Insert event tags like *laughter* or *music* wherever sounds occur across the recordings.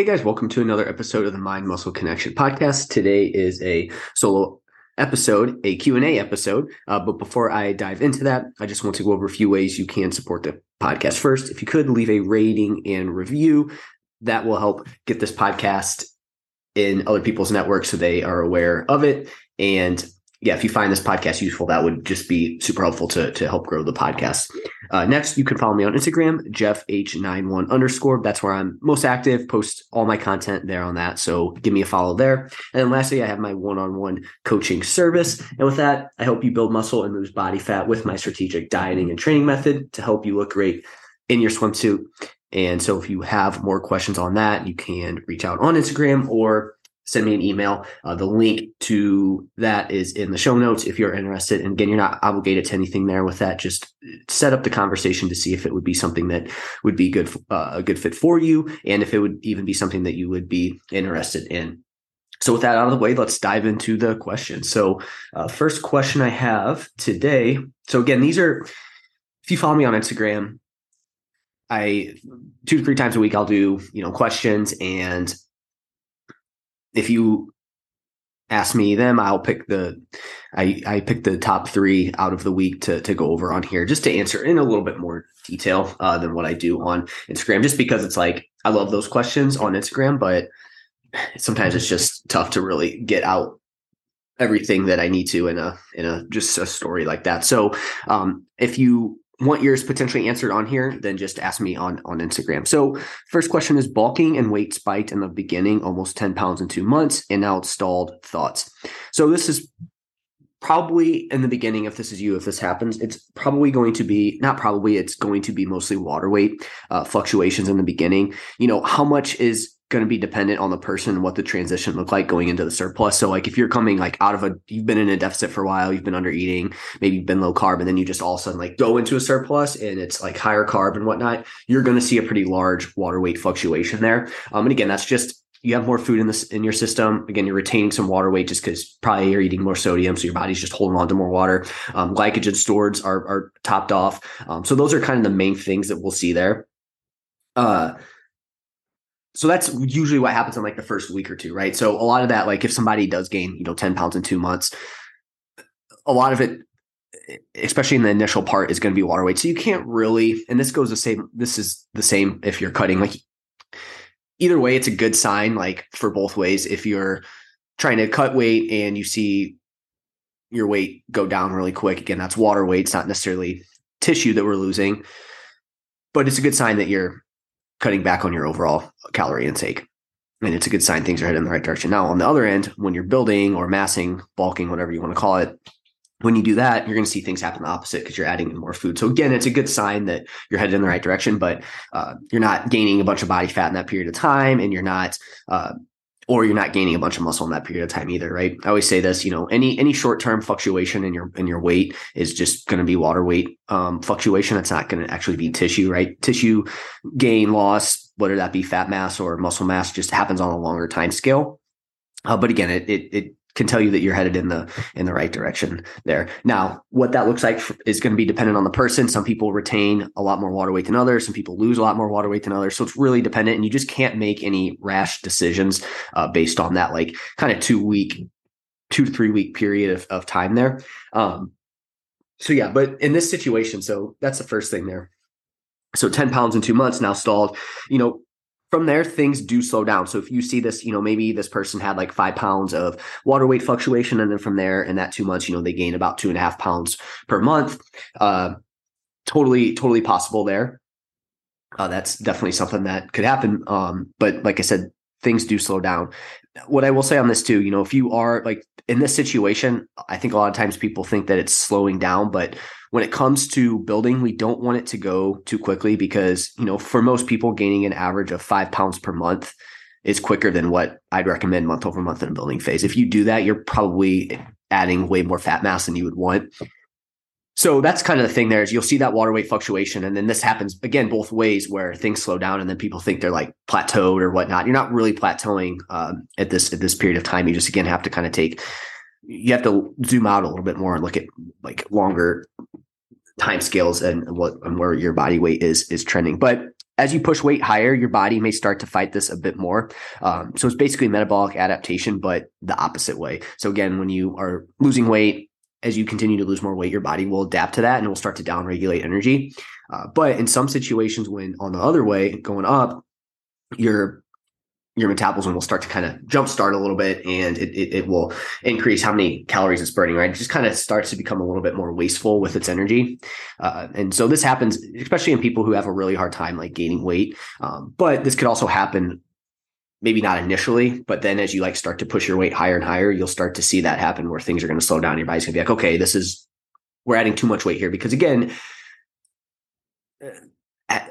Hey guys, welcome to another episode of the Mind Muscle Connection podcast. Today is a solo episode, a Q&A episode. Uh, but before I dive into that, I just want to go over a few ways you can support the podcast. First, if you could leave a rating and review, that will help get this podcast in other people's networks so they are aware of it. And yeah, if you find this podcast useful, that would just be super helpful to, to help grow the podcast. Uh, next, you can follow me on Instagram, Jeff H91 underscore. That's where I'm most active, post all my content there on that. So give me a follow there. And then lastly, I have my one on one coaching service. And with that, I help you build muscle and lose body fat with my strategic dieting and training method to help you look great in your swimsuit. And so if you have more questions on that, you can reach out on Instagram or send me an email. Uh, the link to that is in the show notes if you're interested. And again, you're not obligated to anything there with that. Just set up the conversation to see if it would be something that would be good, uh, a good fit for you, and if it would even be something that you would be interested in. So, with that out of the way, let's dive into the questions. So, uh, first question I have today. So, again, these are if you follow me on Instagram, I two to three times a week I'll do you know questions and if you ask me them, I'll pick the I I pick the top three out of the week to to go over on here just to answer in a little bit more detail uh, than what I do on Instagram. Just because it's like I love those questions on Instagram, but sometimes it's just tough to really get out everything that I need to in a in a just a story like that. So um, if you want yours potentially answered on here, then just ask me on on Instagram. So first question is bulking and weight spiked in the beginning, almost 10 pounds in two months, and now it's stalled thoughts. So this is probably in the beginning, if this is you, if this happens, it's probably going to be not probably, it's going to be mostly water weight uh, fluctuations in the beginning. You know, how much is going to be dependent on the person and what the transition look like going into the surplus. So like if you're coming like out of a you've been in a deficit for a while, you've been under eating, maybe you've been low carb, and then you just all of a sudden like go into a surplus and it's like higher carb and whatnot, you're going to see a pretty large water weight fluctuation there. Um, and again, that's just you have more food in this in your system. Again, you're retaining some water weight just because probably you're eating more sodium, so your body's just holding on to more water. Um, glycogen stores are are topped off. Um, so those are kind of the main things that we'll see there. Uh, so that's usually what happens in like the first week or two, right? So a lot of that, like if somebody does gain, you know, 10 pounds in two months, a lot of it, especially in the initial part, is going to be water weight. So you can't really, and this goes the same, this is the same if you're cutting. Like either way, it's a good sign, like for both ways. If you're trying to cut weight and you see your weight go down really quick, again, that's water weight. It's not necessarily tissue that we're losing, but it's a good sign that you're cutting back on your overall calorie intake. And it's a good sign things are headed in the right direction. Now, on the other end, when you're building or massing, bulking, whatever you want to call it, when you do that, you're going to see things happen the opposite because you're adding in more food. So again, it's a good sign that you're headed in the right direction, but uh, you're not gaining a bunch of body fat in that period of time, and you're not uh, or you're not gaining a bunch of muscle in that period of time either, right? I always say this, you know, any any short-term fluctuation in your in your weight is just going to be water weight um, fluctuation. It's not going to actually be tissue, right? Tissue gain, loss, whether that be fat mass or muscle mass, just happens on a longer time scale. Uh, but again, it, it it can tell you that you're headed in the in the right direction there. Now, what that looks like is going to be dependent on the person. Some people retain a lot more water weight than others. Some people lose a lot more water weight than others. So it's really dependent, and you just can't make any rash decisions uh, based on that, like kind of two week, two to three week period of, of time there. Um, so yeah, but in this situation, so that's the first thing there. So 10 pounds in two months now stalled. You know, from there things do slow down. So if you see this you know maybe this person had like five pounds of water weight fluctuation and then from there in that two months you know they gain about two and a half pounds per month uh totally totally possible there. Uh, that's definitely something that could happen um but like i said things do slow down. What i will say on this too you know if you are like in this situation i think a lot of times people think that it's slowing down but when it comes to building, we don't want it to go too quickly because, you know, for most people, gaining an average of five pounds per month is quicker than what I'd recommend month over month in a building phase. If you do that, you're probably adding way more fat mass than you would want. So that's kind of the thing there is you'll see that water weight fluctuation. And then this happens again both ways where things slow down and then people think they're like plateaued or whatnot. You're not really plateauing um, at this at this period of time. You just again have to kind of take you have to zoom out a little bit more and look at like longer time scales and what and where your body weight is is trending. But as you push weight higher, your body may start to fight this a bit more. Um, so it's basically metabolic adaptation, but the opposite way. So again, when you are losing weight, as you continue to lose more weight, your body will adapt to that and will start to downregulate energy. Uh, but in some situations, when on the other way going up, your your metabolism will start to kind of jumpstart a little bit and it, it, it, will increase how many calories it's burning, right? It just kind of starts to become a little bit more wasteful with its energy. Uh, and so this happens, especially in people who have a really hard time like gaining weight. Um, but this could also happen maybe not initially, but then as you like start to push your weight higher and higher, you'll start to see that happen where things are going to slow down. Your body's going to be like, okay, this is, we're adding too much weight here because again,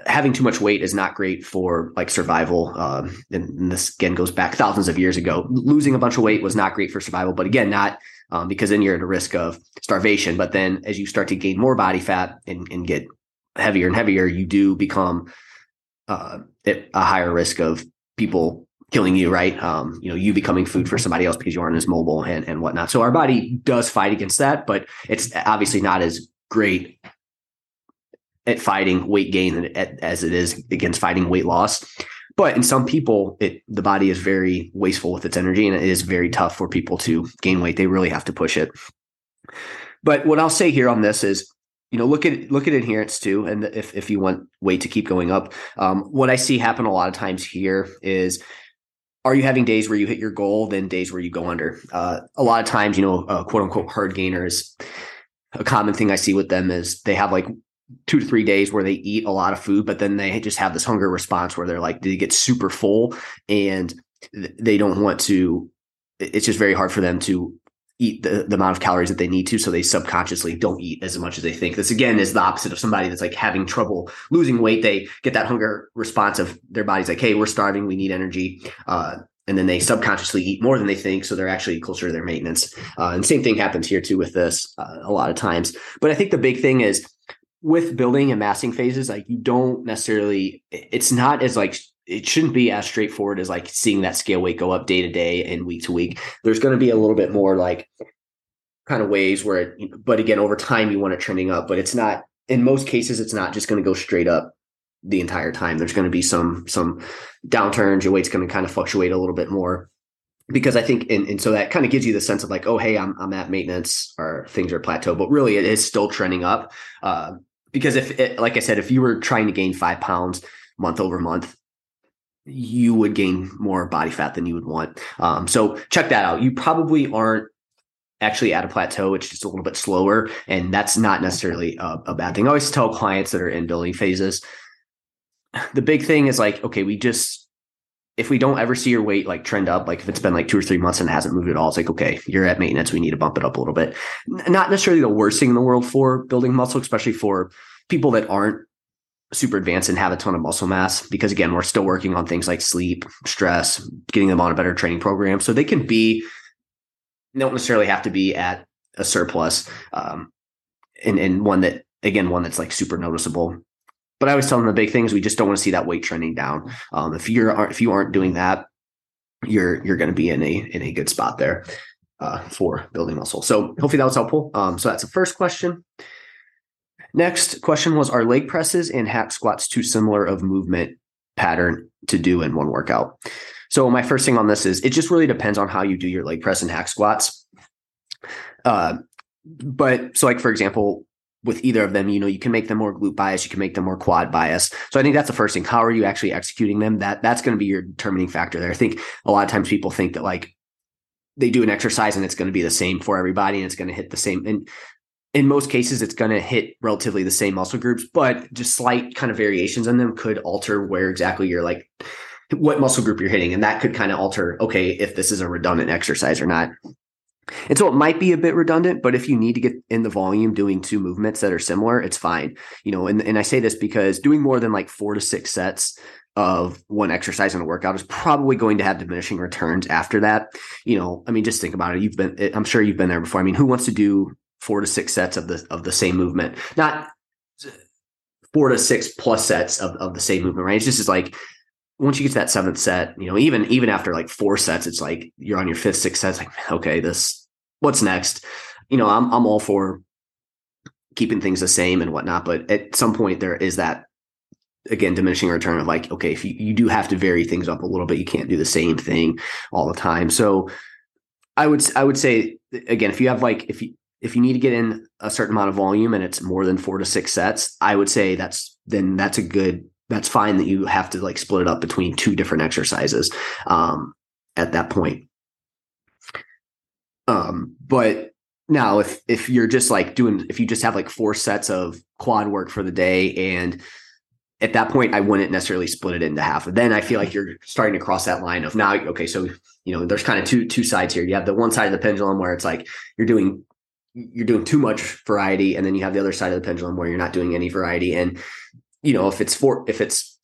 having too much weight is not great for like survival. Um, and this again goes back thousands of years ago. Losing a bunch of weight was not great for survival, but again, not um, because then you're at a risk of starvation. But then as you start to gain more body fat and, and get heavier and heavier, you do become uh, at a higher risk of people killing you, right? Um, you know, you becoming food for somebody else because you aren't as mobile and, and whatnot. So our body does fight against that, but it's obviously not as great at fighting weight gain as it is against fighting weight loss. But in some people, it the body is very wasteful with its energy, and it is very tough for people to gain weight. They really have to push it. But what I'll say here on this is, you know, look at look at adherence too, and if if you want weight to keep going up, um, what I see happen a lot of times here is are you having days where you hit your goal, then days where you go under? Uh, a lot of times, you know, uh, quote unquote hard gainers. A common thing I see with them is they have like two to three days where they eat a lot of food, but then they just have this hunger response where they're like, they get super full and they don't want to, it's just very hard for them to eat the, the amount of calories that they need to. So they subconsciously don't eat as much as they think. This again is the opposite of somebody that's like having trouble losing weight. They get that hunger response of their body's like, Hey, we're starving. We need energy. Uh, and then they subconsciously eat more than they think so they're actually closer to their maintenance uh, and same thing happens here too with this uh, a lot of times but i think the big thing is with building and massing phases, like you don't necessarily, it's not as like, it shouldn't be as straightforward as like seeing that scale weight go up day to day and week to week. There's going to be a little bit more like kind of ways where, it, but again, over time you want it trending up, but it's not, in most cases, it's not just going to go straight up the entire time. There's going to be some, some downturns. Your weight's going to kind of fluctuate a little bit more because I think, and, and so that kind of gives you the sense of like, oh, hey, I'm, I'm at maintenance or things are plateau, but really it is still trending up. Uh, because if it, like I said, if you were trying to gain five pounds month over month, you would gain more body fat than you would want. Um, so check that out. You probably aren't actually at a plateau. It's just a little bit slower, and that's not necessarily a, a bad thing. I always tell clients that are in building phases. The big thing is like, okay, we just if we don't ever see your weight like trend up, like if it's been like two or three months and it hasn't moved at all, it's like, okay, you're at maintenance. We need to bump it up a little bit. Not necessarily the worst thing in the world for building muscle, especially for people that aren't super advanced and have a ton of muscle mass. Because again, we're still working on things like sleep, stress, getting them on a better training program. So they can be, they don't necessarily have to be at a surplus. Um, and, and one that, again, one that's like super noticeable but I always tell them the big thing is we just don't want to see that weight trending down. Um, if you're if you aren't doing that, you're you're going to be in a in a good spot there uh, for building muscle. So hopefully that was helpful. Um, so that's the first question. Next question was: Are leg presses and hack squats too similar of movement pattern to do in one workout? So my first thing on this is it just really depends on how you do your leg press and hack squats. Uh, but so like for example, with either of them, you know, you can make them more glute bias, you can make them more quad bias. So I think that's the first thing. How are you actually executing them? That that's going to be your determining factor there. I think a lot of times people think that like they do an exercise and it's going to be the same for everybody and it's going to hit the same. And in most cases, it's going to hit relatively the same muscle groups, but just slight kind of variations in them could alter where exactly you're like what muscle group you're hitting. And that could kind of alter, okay, if this is a redundant exercise or not. And so it might be a bit redundant, but if you need to get in the volume doing two movements that are similar, it's fine. You know, and, and I say this because doing more than like four to six sets of one exercise in a workout is probably going to have diminishing returns after that. You know, I mean, just think about it. You've been, eh, I'm sure you've been there before. I mean, who wants to do four to six sets of the of the same movement? Not four to six plus sets of, of the same movement, right? It's just like once you get to that seventh set, you know, even even after like four sets, it's like you're on your fifth, sixth set. Like, okay, this what's next? You know, I'm I'm all for keeping things the same and whatnot, but at some point there is that again diminishing return of like okay if you, you do have to vary things up a little bit you can't do the same thing all the time so i would i would say again if you have like if you if you need to get in a certain amount of volume and it's more than four to six sets i would say that's then that's a good that's fine that you have to like split it up between two different exercises um at that point um but now if if you're just like doing if you just have like four sets of quad work for the day and at that point, I wouldn't necessarily split it into half. Then I feel like you're starting to cross that line of now, okay, so you know, there's kind of two two sides here. You have the one side of the pendulum where it's like you're doing you're doing too much variety, and then you have the other side of the pendulum where you're not doing any variety. And you know, if it's four, if it's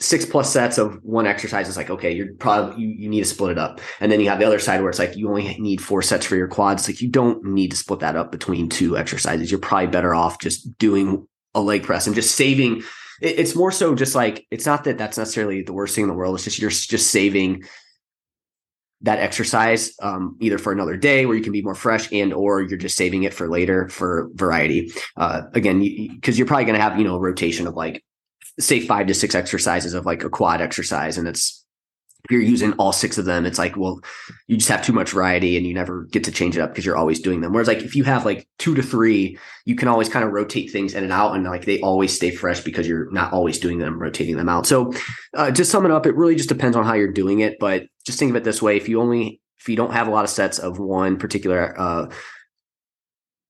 six plus sets of one exercise, it's like okay, you're probably you, you need to split it up. And then you have the other side where it's like you only need four sets for your quads. Like you don't need to split that up between two exercises. You're probably better off just doing a leg press and just saving it, it's more so just like it's not that that's necessarily the worst thing in the world. It's just you're just saving that exercise um, either for another day where you can be more fresh and or you're just saving it for later for variety. Uh, again because you, are probably going to have you know a rotation of like say five to six exercises of like a quad exercise and it's if you're using all six of them, it's like, well, you just have too much variety and you never get to change it up because you're always doing them. Whereas like if you have like two to three, you can always kind of rotate things in and out and like they always stay fresh because you're not always doing them, rotating them out. So uh, just sum it up, it really just depends on how you're doing it. But just think of it this way. If you only, if you don't have a lot of sets of one particular, uh,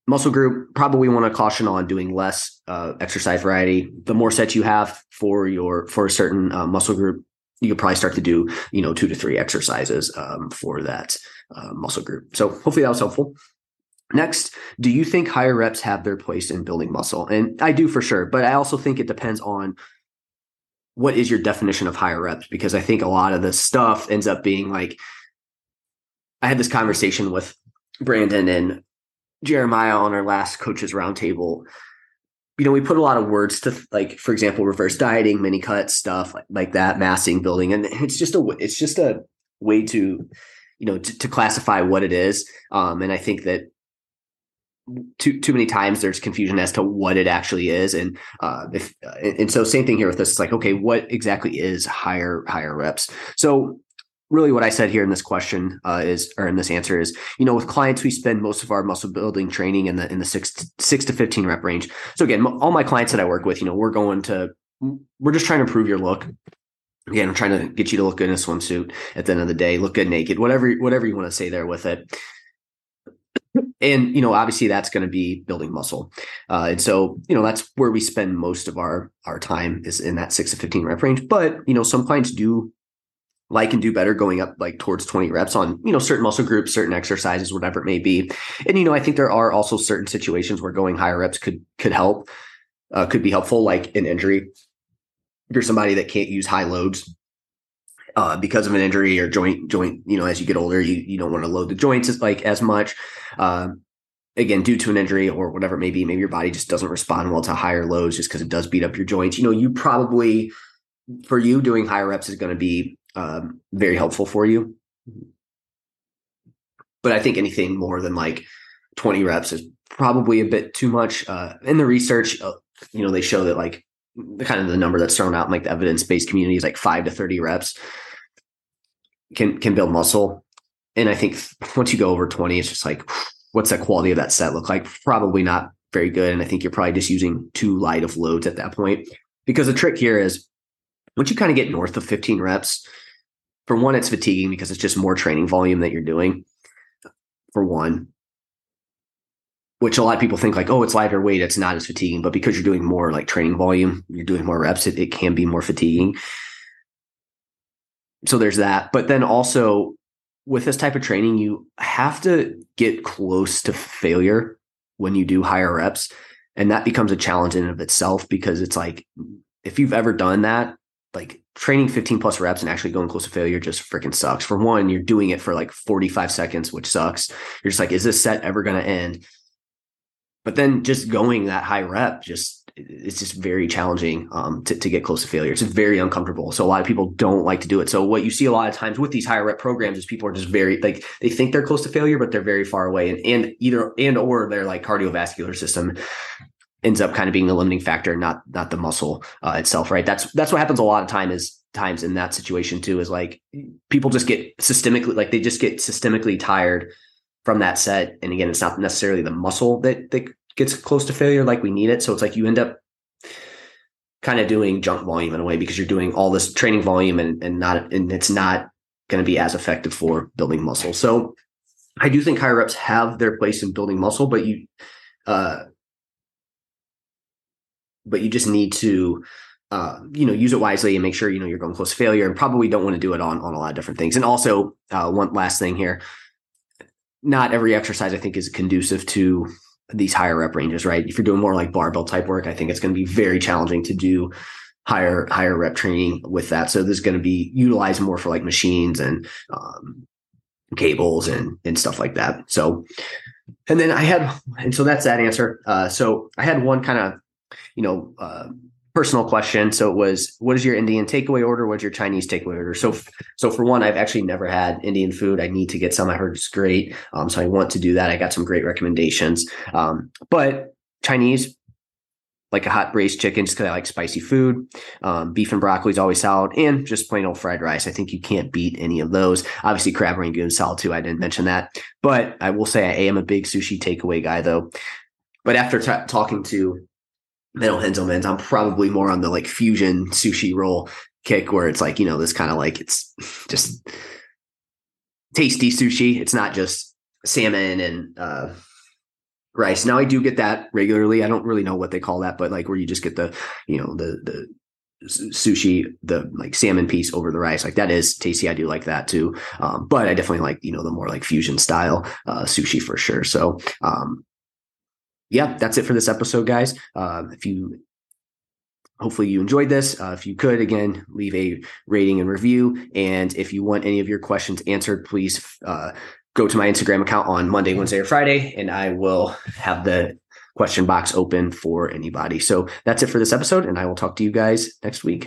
muscle group probably want to caution on doing less uh, exercise variety the more sets you have for your for a certain uh, muscle group you could probably start to do you know two to three exercises um, for that uh, muscle group. So hopefully that was helpful. Next do you think higher reps have their place in building muscle? And i do for sure but i also think it depends on what is your definition of higher reps because i think a lot of this stuff ends up being like i had this conversation with brandon and jeremiah on our last coaches roundtable you know, we put a lot of words to like, for example, reverse dieting, mini cut stuff like, like that, massing, building, and it's just a it's just a way to, you know, to, to classify what it is. Um, and I think that too too many times there's confusion as to what it actually is, and uh, if and, and so same thing here with this. It's like, okay, what exactly is higher higher reps? So really what I said here in this question uh, is, or in this answer is, you know, with clients, we spend most of our muscle building training in the in the six to, six to fifteen rep range. So again, all my clients that I work with, you know, we're going to, we're just trying to improve your look. Again, I'm trying to get you to look good in a swimsuit at the end of the day, look good naked, whatever whatever you want to say there with it. And you know, obviously, that's going to be building muscle, uh, and so you know that's where we spend most of our our time is in that six to fifteen rep range. But you know, some clients do like and do better going up like towards 20 reps on you know certain muscle groups certain exercises whatever it may be. And you know i think there are also certain situations where going higher reps could could help uh, could be helpful like an injury. If you're somebody that can't use high loads uh, because of an injury or joint joint you know as you get older you you don't want to load the joints as like as much uh, again due to an injury or whatever it may be maybe your body just doesn't respond well to higher loads just because it does beat up your joints. You know you probably for you doing higher reps is going to be um, very helpful for you. But I think anything more than like 20 reps is probably a bit too much. Uh, in the research, uh, you know, they show that like the kind of the number that's thrown out in like the evidence-based community is like five to 30 reps can can build muscle. And I think once you go over 20, it's just like, what's that quality of that set look like? Probably not very good. And I think you're probably just using too light of loads at that point. Because the trick here is once you kind of get north of 15 reps, for one, it's fatiguing because it's just more training volume that you're doing. For one, which a lot of people think like, oh, it's lighter weight, it's not as fatiguing. But because you're doing more like training volume, you're doing more reps, it, it can be more fatiguing. So there's that. But then also with this type of training, you have to get close to failure when you do higher reps. And that becomes a challenge in of itself because it's like if you've ever done that, like training 15 plus reps and actually going close to failure just freaking sucks. For one, you're doing it for like 45 seconds, which sucks. You're just like, is this set ever going to end? But then just going that high rep, just it's just very challenging um, to, to get close to failure. It's very uncomfortable. So a lot of people don't like to do it. So what you see a lot of times with these higher rep programs is people are just very like they think they're close to failure, but they're very far away. And and either and or their like cardiovascular system ends up kind of being the limiting factor, not not the muscle uh, itself, right? That's that's what happens a lot of time is times in that situation too. Is like people just get systemically like they just get systemically tired from that set. And again, it's not necessarily the muscle that that gets close to failure like we need it. So it's like you end up kind of doing junk volume in a way because you're doing all this training volume and and not and it's not going to be as effective for building muscle. So I do think higher reps have their place in building muscle, but you uh but you just need to uh, you know, use it wisely and make sure you know you're going close to failure, and probably don't want to do it on on a lot of different things. And also, uh, one last thing here: not every exercise I think is conducive to these higher rep ranges. Right? If you're doing more like barbell type work, I think it's going to be very challenging to do higher higher rep training with that. So this is going to be utilized more for like machines and um, cables and and stuff like that. So, and then I had, and so that's that answer. Uh, so I had one kind of you know, uh, personal question. So it was, what is your Indian takeaway order? What's your Chinese takeaway order? So, so for one, I've actually never had Indian food. I need to get some. I heard it's great. Um, so I want to do that. I got some great recommendations. Um, but Chinese, like a hot braised chicken, just because I like spicy food. Um, beef and broccoli is always solid, and just plain old fried rice. I think you can't beat any of those. Obviously, crab rangoon salad too. I didn't mention that, but I will say I am a big sushi takeaway guy though. But after t- talking to Menno Henselmans. I'm probably more on the like fusion sushi roll kick where it's like, you know, this kind of like it's *laughs* just tasty sushi. It's not just salmon and uh, rice. Now I do get that regularly. I don't really know what they call that, but like where you just get the, you know, the the sushi, the like salmon piece over the rice. Like that is tasty. I do like that too. Um, but I definitely like, you know, the more like fusion style uh, sushi for sure. So um, yeah, that's it for this episode, guys. Uh, if you hopefully you enjoyed this. Uh, if you could, again, leave a rating and review. And if you want any of your questions answered, please uh, go to my Instagram account on Monday, Wednesday, or Friday, and I will have the question box open for anybody. So that's it for this episode, and I will talk to you guys next week.